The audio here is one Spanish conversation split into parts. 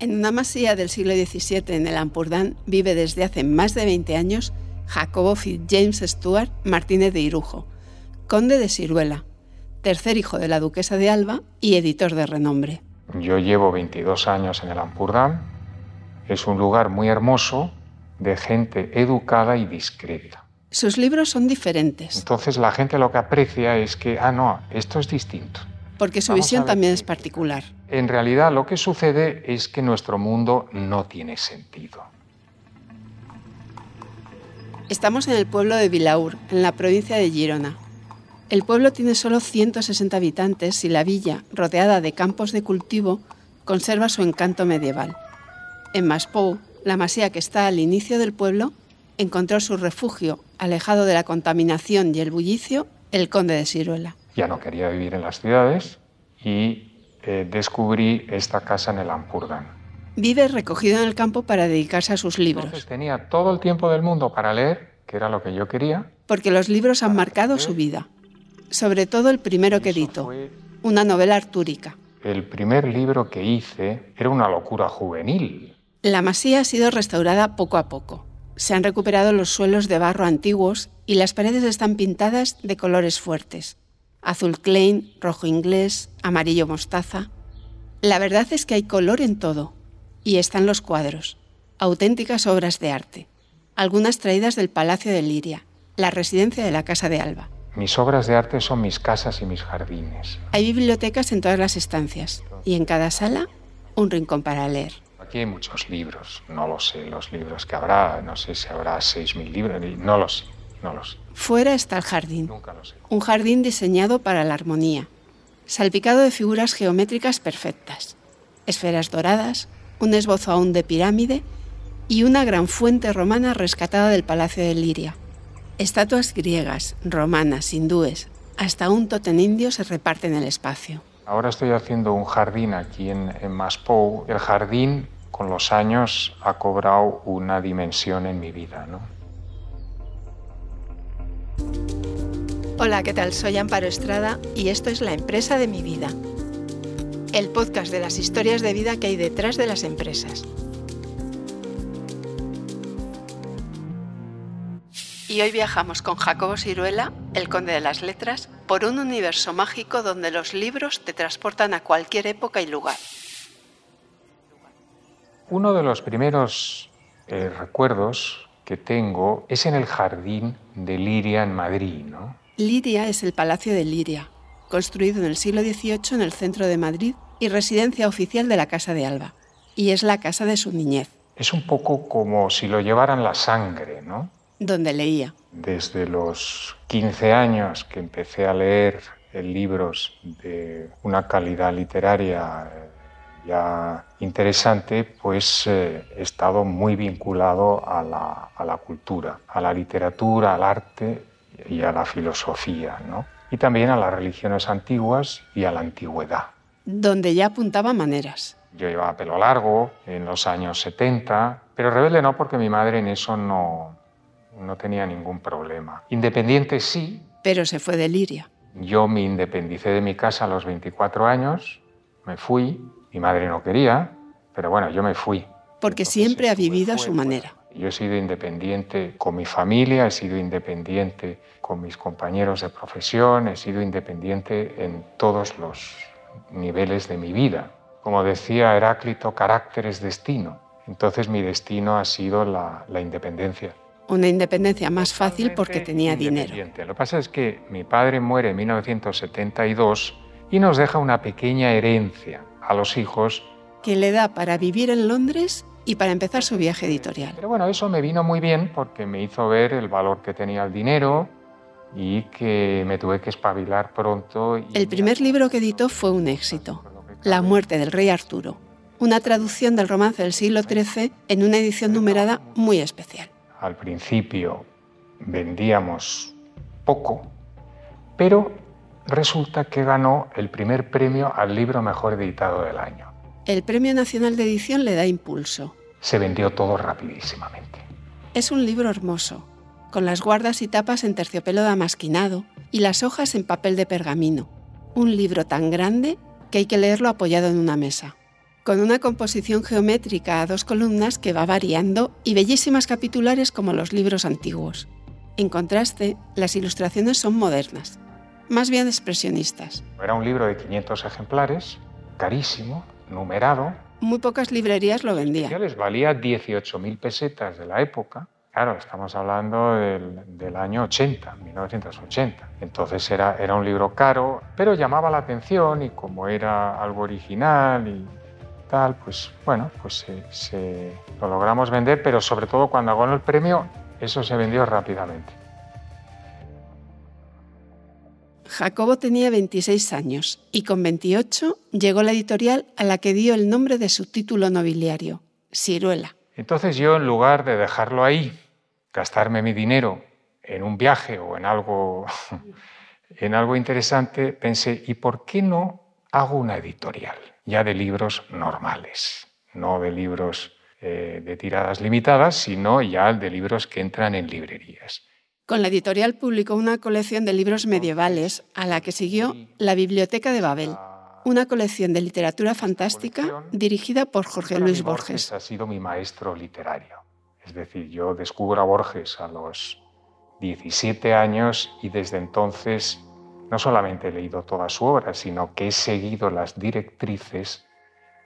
En una masía del siglo XVII en el Ampurdán vive desde hace más de 20 años Jacobo James Stuart Martínez de Irujo, conde de Siruela, tercer hijo de la duquesa de Alba y editor de renombre. Yo llevo 22 años en el Ampurdán. Es un lugar muy hermoso, de gente educada y discreta. Sus libros son diferentes. Entonces la gente lo que aprecia es que, ah, no, esto es distinto. Porque su visión también es particular. En realidad lo que sucede es que nuestro mundo no tiene sentido. Estamos en el pueblo de Vilaur, en la provincia de Girona. El pueblo tiene solo 160 habitantes y la villa, rodeada de campos de cultivo, conserva su encanto medieval. En Maspou, la masía que está al inicio del pueblo, encontró su refugio, alejado de la contaminación y el bullicio, el conde de Siruela. Ya no quería vivir en las ciudades y eh, descubrí esta casa en el Ampurdán. Vive recogido en el campo para dedicarse a sus libros. Entonces tenía todo el tiempo del mundo para leer, que era lo que yo quería. Porque los libros han marcado su vida. Sobre todo el primero que editó, una novela artúrica. El primer libro que hice era una locura juvenil. La masía ha sido restaurada poco a poco. Se han recuperado los suelos de barro antiguos y las paredes están pintadas de colores fuertes. Azul Klein, rojo inglés, amarillo mostaza. La verdad es que hay color en todo. Y están los cuadros, auténticas obras de arte, algunas traídas del Palacio de Liria, la residencia de la Casa de Alba. Mis obras de arte son mis casas y mis jardines. Hay bibliotecas en todas las estancias y en cada sala un rincón para leer. Aquí hay muchos libros, no lo sé, los libros que habrá, no sé si habrá 6.000 libros, no lo sé, no lo sé. Fuera está el jardín, un jardín diseñado para la armonía, salpicado de figuras geométricas perfectas, esferas doradas, un esbozo aún de pirámide y una gran fuente romana rescatada del Palacio de Liria. Estatuas griegas, romanas, hindúes, hasta un totem indio se reparten el espacio. Ahora estoy haciendo un jardín aquí en, en Maspou. El jardín con los años ha cobrado una dimensión en mi vida, ¿no? Hola, ¿qué tal? Soy Amparo Estrada y esto es La empresa de mi vida. El podcast de las historias de vida que hay detrás de las empresas. Y hoy viajamos con Jacobo Siruela, el conde de las letras, por un universo mágico donde los libros te transportan a cualquier época y lugar. Uno de los primeros eh, recuerdos que tengo es en el jardín de Liria en Madrid, ¿no? Liria es el Palacio de Liria, construido en el siglo XVIII en el centro de Madrid y residencia oficial de la Casa de Alba. Y es la casa de su niñez. Es un poco como si lo llevaran la sangre, ¿no? Donde leía. Desde los 15 años que empecé a leer libros de una calidad literaria ya interesante, pues eh, he estado muy vinculado a la, a la, cultura, a la literatura, al arte y a la filosofía, ¿no? Y también a las religiones antiguas y a la antigüedad. Donde ya apuntaba maneras. Yo llevaba pelo largo en los años 70, pero rebelde no porque mi madre en eso no, no tenía ningún problema. Independiente sí. Pero se fue de Liria. Yo me independicé de mi casa a los 24 años, me fui, mi madre no quería, pero bueno, yo me fui. Porque Entonces, siempre ha vivido a su manera. Yo he sido independiente con mi familia, he sido independiente con mis compañeros de profesión, he sido independiente en todos los niveles de mi vida. Como decía Heráclito, carácter es destino. Entonces mi destino ha sido la, la independencia. Una independencia más fácil porque tenía dinero. Lo que pasa es que mi padre muere en 1972 y nos deja una pequeña herencia a los hijos. Que le da para vivir en Londres y para empezar su viaje editorial. Pero bueno, eso me vino muy bien porque me hizo ver el valor que tenía el dinero y que me tuve que espabilar pronto. el primer libro que editó fue un éxito, La muerte del rey Arturo, una traducción del romance del siglo XIII en una edición numerada muy especial. Al principio vendíamos poco, pero resulta que ganó el primer premio al libro mejor editado del año. El Premio Nacional de Edición le da impulso. Se vendió todo rapidísimamente. Es un libro hermoso, con las guardas y tapas en terciopelo damasquinado y las hojas en papel de pergamino. Un libro tan grande que hay que leerlo apoyado en una mesa, con una composición geométrica a dos columnas que va variando y bellísimas capitulares como los libros antiguos. En contraste, las ilustraciones son modernas, más bien expresionistas. Era un libro de 500 ejemplares, carísimo, numerado. Muy pocas librerías lo vendían. Les valía 18.000 pesetas de la época. Claro, estamos hablando del, año 80, 1980. Entonces era, era un libro caro, pero llamaba la atención y como era algo original y tal, pues bueno, pues se, lo logramos vender, pero sobre todo cuando ganó el premio, eso se vendió rápidamente. Jacobo tenía 26 años y con 28 llegó la editorial a la que dio el nombre de su título nobiliario, Ciruela. Entonces yo, en lugar de dejarlo ahí, gastarme mi dinero en un viaje o en algo, en algo interesante, pensé, ¿y por qué no hago una editorial ya de libros normales? No de libros eh, de tiradas limitadas, sino ya de libros que entran en librerías. Con la editorial publicó una colección de libros medievales a la que siguió La Biblioteca de Babel, una colección de literatura fantástica dirigida por Jorge Luis Borges. Ha sido mi maestro literario. Es decir, yo descubro a Borges a los 17 años y desde entonces no solamente he leído toda su obra, sino que he seguido las directrices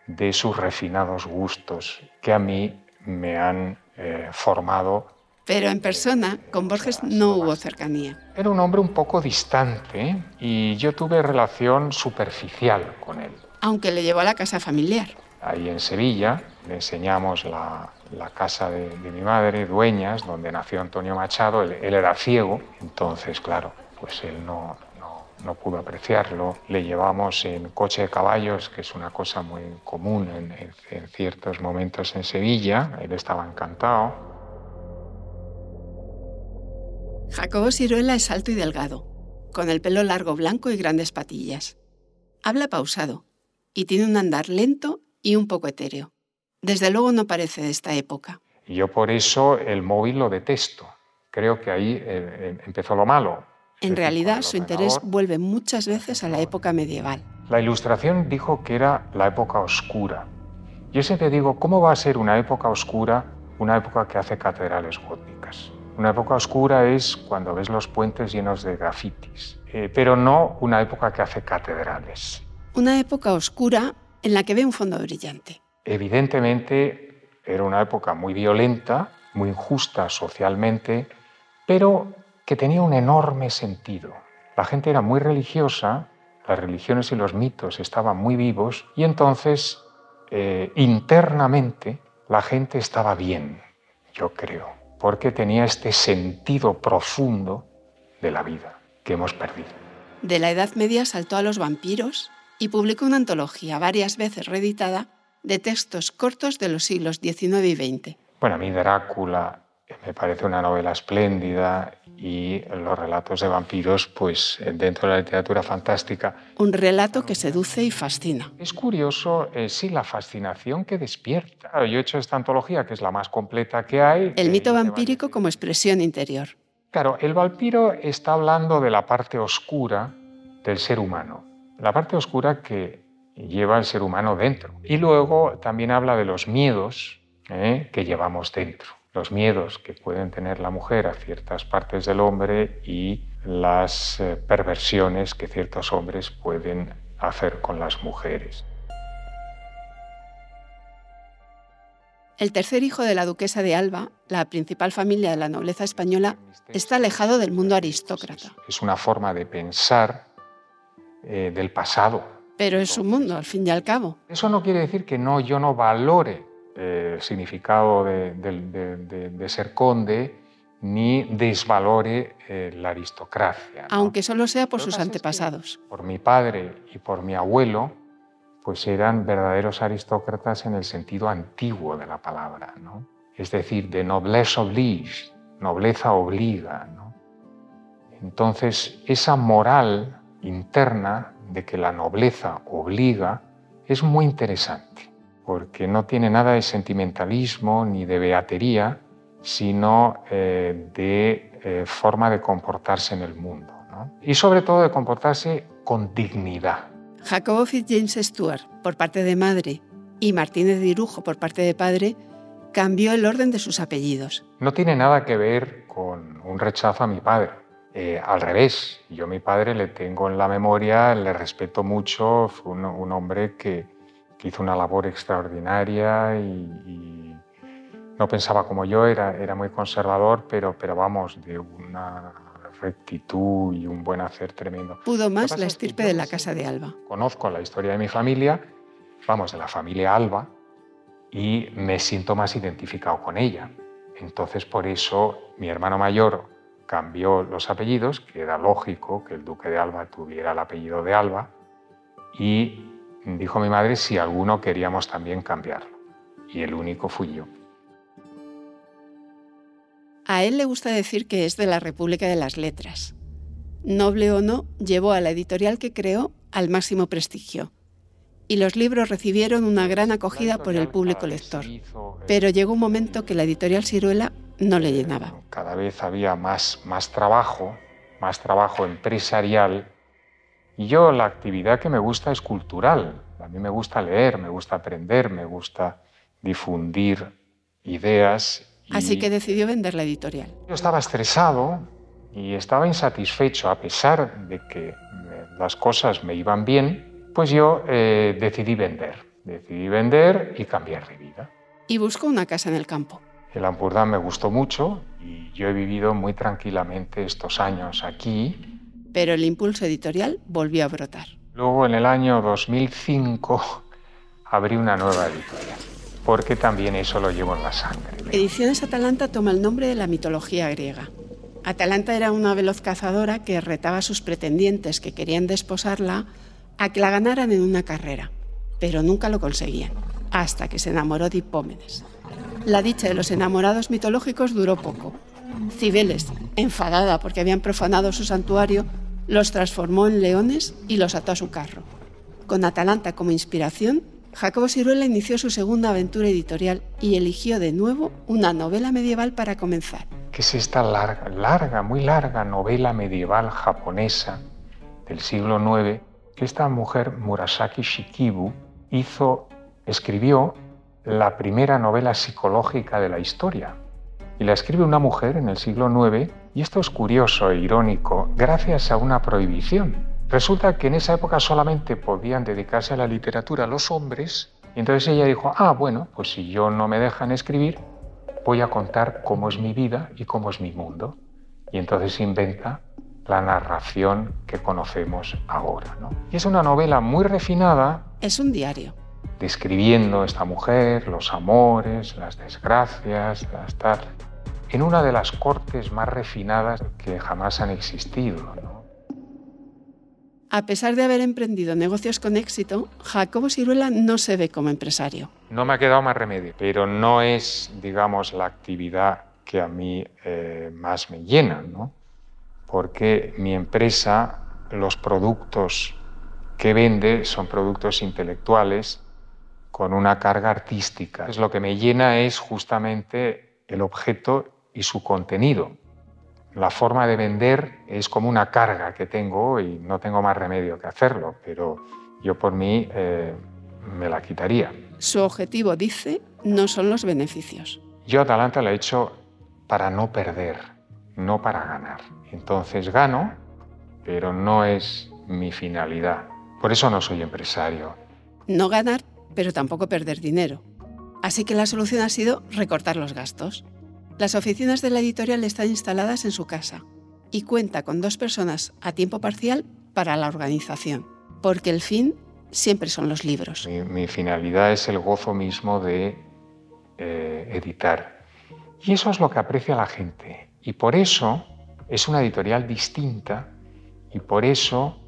de sus refinados gustos que a mí me han eh, formado pero en persona, con Borges no hubo cercanía. Era un hombre un poco distante y yo tuve relación superficial con él. Aunque le llevó a la casa familiar. Ahí en Sevilla le enseñamos la, casa de, mi madre, Dueñas, donde nació Antonio Machado. Él, era ciego, entonces, claro, pues él no, no, pudo apreciarlo. Le llevamos en coche de caballos, que es una cosa muy común en, en ciertos momentos en Sevilla. Él estaba encantado. Jacobo Ciruela es alto y delgado, con el pelo largo blanco y grandes patillas. Habla pausado y tiene un andar lento y un poco etéreo. Desde luego no parece de esta época. Yo por eso el móvil lo detesto. Creo que ahí eh, eh, empezó lo malo. En realidad su interés vuelve muchas veces a la época medieval. La ilustración dijo que era la época oscura. Yo siempre digo, ¿cómo va a ser una época oscura una época que hace catedrales góticas? Una época oscura es cuando ves los puentes llenos de grafitis, eh, pero no una época que hace catedrales. Una época oscura en la que ve un fondo brillante. Evidentemente era una época muy violenta, muy injusta socialmente, pero que tenía un enorme sentido. La gente era muy religiosa, las religiones y los mitos estaban muy vivos y entonces eh, internamente la gente estaba bien, yo creo porque tenía este sentido profundo de la vida que hemos perdido. De la Edad Media saltó a los vampiros y publicó una antología varias veces reeditada de textos cortos de los siglos XIX y XX. Bueno, a mí Drácula me parece una novela espléndida y los relatos de vampiros, pues dentro de la literatura fantástica. Un relato que seduce y fascina. Es curioso, eh, sí, la fascinación que despierta. yo he hecho esta antología, que es la más completa que hay. El mito vampírico como expresión interior. Claro, el vampiro está hablando de la parte oscura del ser humano, la parte oscura que lleva el ser humano dentro. Y luego también habla de los miedos eh, que llevamos dentro los miedos que pueden tener la mujer a ciertas partes del hombre y las eh, perversiones que ciertos hombres pueden hacer con las mujeres. El tercer hijo de la duquesa de Alba, la principal familia de la nobleza española, está alejado del mundo aristócrata. Es una forma de pensar eh, del pasado. Pero es un mundo, al fin y al cabo. Eso no quiere decir que no, yo no valore el significado de, ser conde ni desvalore eh, la aristocracia. Aunque solo sea por sus antepasados. Por mi padre y por mi abuelo, pues eran verdaderos aristócratas en el sentido antiguo de la palabra, ¿no? es decir, de noblesse oblige, nobleza obliga. Entonces, esa moral interna de que la nobleza obliga es muy interesante porque no tiene nada de sentimentalismo ni de beatería, sino eh, de eh, forma de comportarse en el mundo. Y sobre todo de comportarse con dignidad. Jacobo James Stuart, por parte de madre, y Martínez de Irujo, por parte de padre, cambió el orden de sus apellidos. No tiene nada que ver con un rechazo a mi padre. Eh, al revés, yo a mi padre le tengo en la memoria, le respeto mucho, fue un, hombre que, hizo una labor extraordinaria y, no pensaba como yo, era, era muy conservador, pero, pero vamos, de una rectitud y un buen hacer tremendo. Pudo más la estirpe de la casa de Alba. Conozco la historia de mi familia, vamos, de la familia Alba, y me siento más identificado con ella. Entonces, por eso mi hermano mayor cambió los apellidos, que era lógico que el duque de Alba tuviera el apellido de Alba, y dijo mi madre si alguno queríamos también cambiarlo. Y el único fui yo. A él le gusta decir que es de la República de las Letras. Noble o no, llevó a la editorial que creó al máximo prestigio. Y los libros recibieron una gran acogida por el público lector. Pero llegó un momento que la editorial Ciruela no le llenaba. Cada vez había más, más trabajo, más trabajo empresarial. Y yo la actividad que me gusta es cultural. A mí me gusta leer, me gusta aprender, me gusta difundir ideas Así que decidió vender la editorial. Yo estaba estresado y estaba insatisfecho, a pesar de que las cosas me iban bien, pues yo eh, decidí vender. Decidí vender y cambiar de vida. Y buscó una casa en el campo. El Ampurdán me gustó mucho y yo he vivido muy tranquilamente estos años aquí. Pero el impulso editorial volvió a brotar. Luego, en el año 2005, abrí una nueva editorial porque también eso lo llevo en la sangre. Ediciones Atalanta toma el nombre de la mitología griega. Atalanta era una veloz cazadora que retaba a sus pretendientes que querían desposarla a que la ganaran en una carrera, pero nunca lo conseguían, hasta que se enamoró de Hipómenes. La dicha de los enamorados mitológicos duró poco. Cibeles, enfadada porque habían profanado su santuario, los transformó en leones y los ató a su carro. Con Atalanta como inspiración, Jacobo Siruela inició su segunda aventura editorial y eligió de nuevo una novela medieval para comenzar. ¿Qué es esta larga, larga, muy larga novela medieval japonesa del siglo IX que esta mujer, Murasaki Shikibu, hizo, escribió la primera novela psicológica de la historia. Y la escribe una mujer en el siglo IX, y esto es curioso e irónico, gracias a una prohibición Resulta que en esa época solamente podían dedicarse a la literatura los hombres y entonces ella dijo, ah, bueno, pues si yo no me dejan escribir, voy a contar cómo es mi vida y cómo es mi mundo. Y entonces inventa la narración que conocemos ahora. Y es una novela muy refinada. Es un diario. Describiendo esta mujer, los amores, las desgracias, las tal, en una de las cortes más refinadas que jamás han existido. A pesar de haber emprendido negocios con éxito, Jacobo Siruela no se ve como empresario. No me ha quedado más remedio, pero no es, digamos, la actividad que a mí eh, más me llena, ¿no? Porque mi empresa, los productos que vende son productos intelectuales con una carga artística. lo que me llena es justamente el objeto y su contenido la forma de vender es como una carga que tengo y no tengo más remedio que hacerlo, pero yo por mí eh, me la quitaría. Su objetivo, dice, no son los beneficios. Yo Atalanta la he hecho para no perder, no para ganar. Entonces gano, pero no es mi finalidad. Por eso no soy empresario. No ganar, pero tampoco perder dinero. Así que la solución ha sido recortar los gastos. Las oficinas de la editorial están instaladas en su casa y cuenta con dos personas a tiempo parcial para la organización, porque el fin siempre son los libros. Mi, finalidad es el gozo mismo de eh, editar. Y eso es lo que aprecia la gente. Y por eso es una editorial distinta y por eso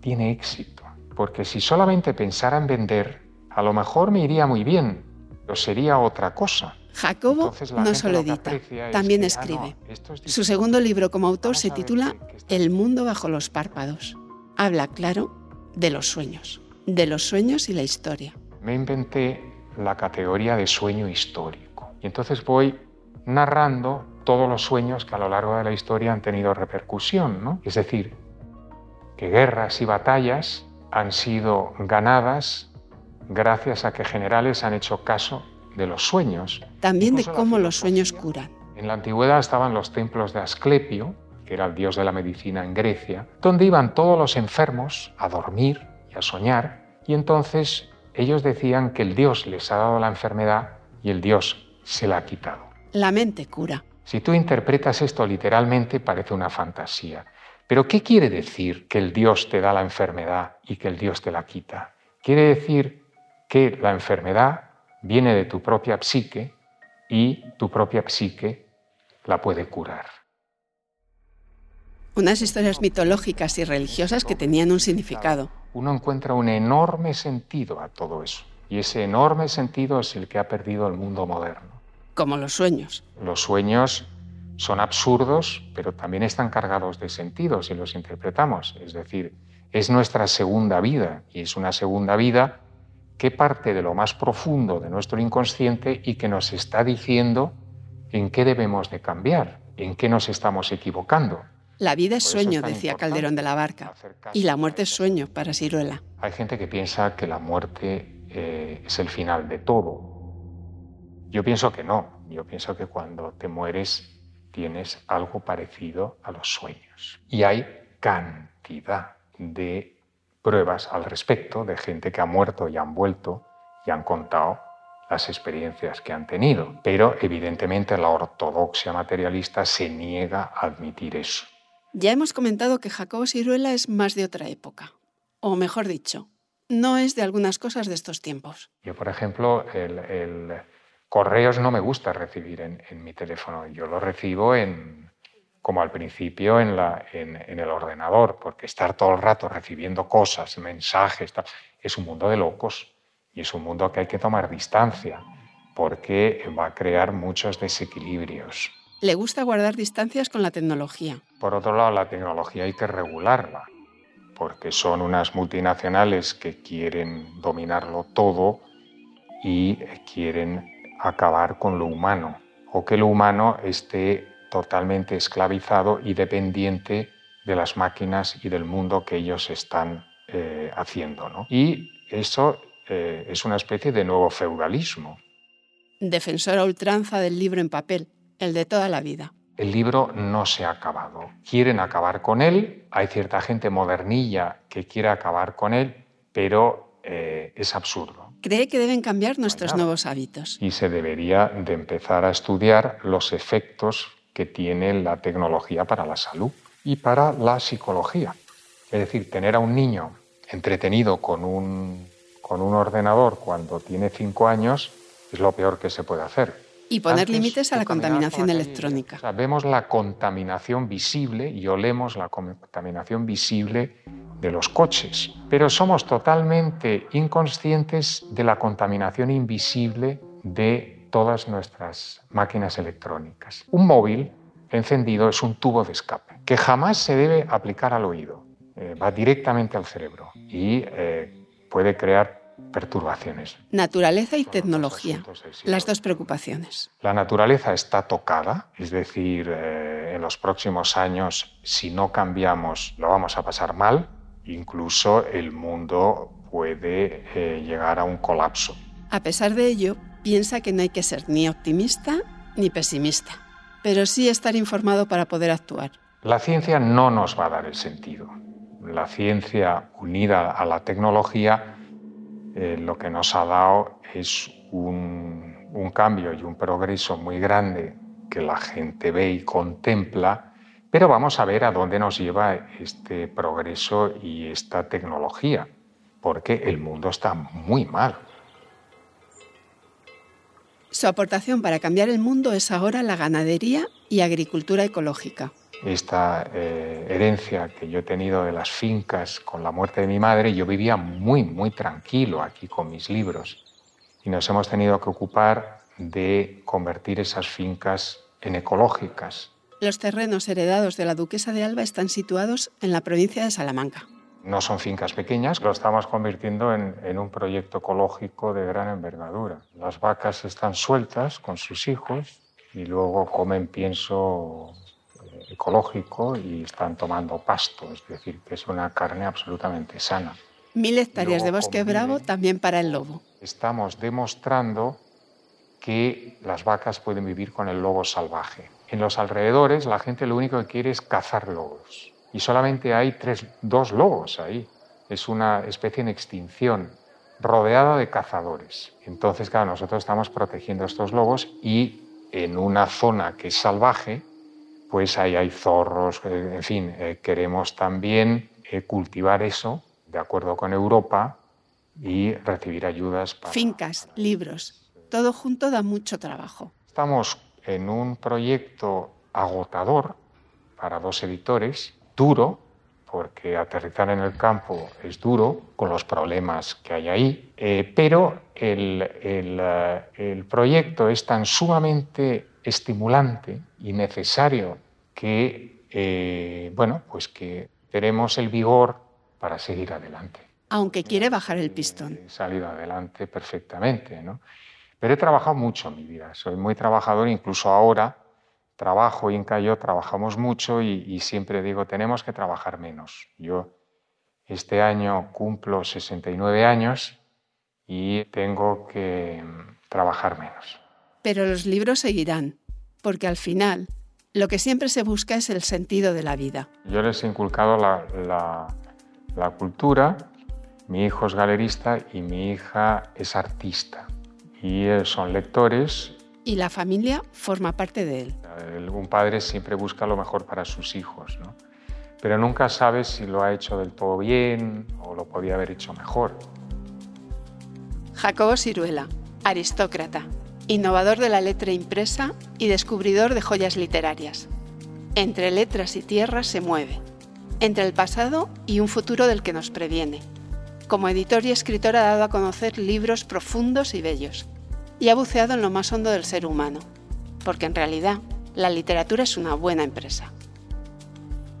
tiene éxito. Porque si solamente pensara en vender, a lo mejor me iría muy bien, pero sería otra cosa. Jacobo no solo edita, también ah, escribe. Su segundo libro como autor se titula El mundo bajo los párpados. Habla, claro, de los sueños, de los sueños y la historia. Me inventé la categoría de sueño histórico y entonces voy narrando todos los sueños que a lo largo de la historia han tenido repercusión, ¿no? Es decir, que guerras y batallas han sido ganadas gracias a que generales han hecho caso de los sueños. También de cómo los sueños curan. En la antigüedad estaban los templos de Asclepio, que era el dios de la medicina en Grecia, donde iban todos los enfermos a dormir y a soñar, y entonces ellos decían que el dios les ha dado la enfermedad y el dios se la ha quitado. La mente cura. Si tú interpretas esto literalmente parece una fantasía. Pero ¿qué quiere decir que el dios te da la enfermedad y que el dios te la quita? Quiere decir que la enfermedad viene de tu propia psique y tu propia psique la puede curar. Unas historias mitológicas y religiosas que tenían un significado. Uno encuentra un enorme sentido a todo eso. Y ese enorme sentido es el que ha perdido el mundo moderno. Como los sueños. Los sueños son absurdos, pero también están cargados de sentido si los interpretamos. Es decir, es nuestra segunda vida y es una segunda vida que parte de lo más profundo de nuestro inconsciente y que nos está diciendo en qué debemos de cambiar, en qué nos estamos equivocando. La vida es sueño, decía Calderón de la Barca, y la muerte es sueño para Siruela. Hay gente que piensa que la muerte eh, es el final de todo. Yo pienso que no. Yo pienso que cuando te mueres tienes algo parecido a los sueños. Y hay cantidad de pruebas al respecto de gente que ha muerto y han vuelto y han contado las experiencias que han tenido. Pero evidentemente la ortodoxia materialista se niega a admitir eso. Ya hemos comentado que Jacobo Siruela es más de otra época, o mejor dicho, no es de algunas cosas de estos tiempos. Yo, por ejemplo, el, correos no me gusta recibir en, mi teléfono, yo lo recibo en, como al principio en, la, en, el ordenador, porque estar todo el rato recibiendo cosas, mensajes, es un mundo de locos y es un mundo que hay que tomar distancia, porque va a crear muchos desequilibrios. Le gusta guardar distancias con la tecnología. Por otro lado, la tecnología hay que regularla, porque son unas multinacionales que quieren dominarlo todo y quieren acabar con lo humano, o que lo humano esté totalmente esclavizado y dependiente de las máquinas y del mundo que ellos están eh, haciendo. Y eso eh, es una especie de nuevo feudalismo. Defensora ultranza del libro en papel el de toda la vida. El libro no se ha acabado. Quieren acabar con él. Hay cierta gente modernilla que quiere acabar con él, pero eh, es absurdo. Cree que deben cambiar nuestros nuevos hábitos. Y se debería de empezar a estudiar los efectos que tiene la tecnología para la salud y para la psicología. Es decir, tener a un niño entretenido con un, con un ordenador cuando tiene cinco años es lo peor que se puede hacer y poner límites a la contaminación electrónica. vemos la contaminación visible y olemos la contaminación visible de los coches, pero somos totalmente inconscientes de la contaminación invisible de todas nuestras máquinas electrónicas. Un móvil encendido es un tubo de escape que jamás se debe aplicar al oído, eh, va directamente al cerebro y eh, puede crear perturbaciones. Naturaleza y tecnología, las dos preocupaciones. La naturaleza está tocada, es decir, eh, en los próximos años, si no cambiamos, lo vamos a pasar mal, incluso el mundo puede eh, llegar a un colapso. A pesar de ello, piensa que no hay que ser ni optimista ni pesimista, pero sí estar informado para poder actuar. La ciencia no nos va a dar el sentido. La ciencia unida a la tecnología eh, lo que nos ha dado es un, un cambio y un progreso muy grande que la gente ve y contempla, pero vamos a ver a dónde nos lleva este progreso y esta tecnología, porque el mundo está muy mal. Su aportación para cambiar el mundo es ahora la ganadería y agricultura ecológica esta eh, herencia que yo he tenido de las fincas con la muerte de mi madre, yo vivía muy, muy tranquilo aquí con mis libros y nos hemos tenido que ocupar de convertir esas fincas en ecológicas. Los terrenos heredados de la duquesa de Alba están situados en la provincia de Salamanca. No son fincas pequeñas, lo estamos convirtiendo en, en un proyecto ecológico de gran envergadura. Las vacas están sueltas con sus hijos y luego comen pienso ecológico y están tomando pasto, es decir, que es una carne absolutamente sana. Mil hectáreas de bosque bravo también para el lobo. Estamos demostrando que las vacas pueden vivir con el lobo salvaje. En los alrededores la gente lo único que quiere es cazar lobos. Y solamente hay tres, dos lobos ahí. Es una especie en extinción, rodeada de cazadores. Entonces, claro, nosotros estamos protegiendo a estos lobos y en una zona que es salvaje, pues ahí hay zorros, eh, en fin, eh, queremos también eh, cultivar eso de acuerdo con Europa y recibir ayudas para... Fincas, libros, todo junto da mucho trabajo. Estamos en un proyecto agotador para dos editores, duro, porque aterrizar en el campo es duro, con los problemas que hay ahí, eh, pero el, el, eh, el, proyecto es tan sumamente estimulante y necesario que, eh, bueno, pues que tenemos el vigor para seguir adelante. Aunque quiere bajar el pistón. He salido adelante perfectamente, ¿no? Pero he trabajado mucho en mi vida, soy muy trabajador, incluso ahora trabajo y en Cayo trabajamos mucho y, siempre digo, tenemos que trabajar menos. Yo este año cumplo 69 años y tengo que mm, trabajar menos. Pero los libros seguirán, porque al final lo que siempre se busca es el sentido de la vida. Yo les he inculcado la, la cultura, mi hijo es galerista y mi hija es artista y eh, son lectores. Y la familia forma parte de él. Un padre siempre busca lo mejor para sus hijos, ¿no? pero nunca sabe si lo ha hecho del todo bien o lo podía haber hecho mejor. Jacobo Ciruela, aristócrata, innovador de la letra impresa y descubridor de joyas literarias. Entre letras y tierras se mueve, entre el pasado y un futuro del que nos previene. Como editor y escritor ha dado a conocer libros profundos y bellos, y ha buceado en lo más hondo del ser humano, porque en realidad la literatura es una buena empresa.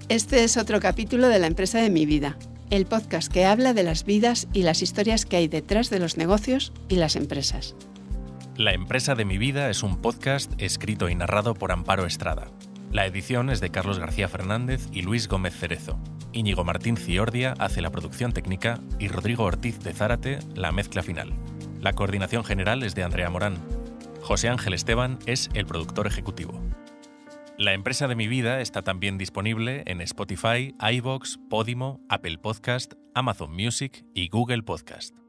Este es otro capítulo de La empresa de mi vida, el podcast que habla de las vidas y las historias que hay detrás de los negocios y las empresas. La empresa de mi vida es un podcast escrito y narrado por Amparo Estrada. La edición es de Carlos García Fernández y Luis Gómez Cerezo. Íñigo Martín Ciordia hace la producción técnica y Rodrigo Ortiz de Zárate la mezcla final. La coordinación general es de Andrea Morán. José Ángel Esteban es el productor ejecutivo. La empresa de mi vida está también disponible en Spotify, iBox, Podimo, Apple Podcast, Amazon Music y Google Podcast.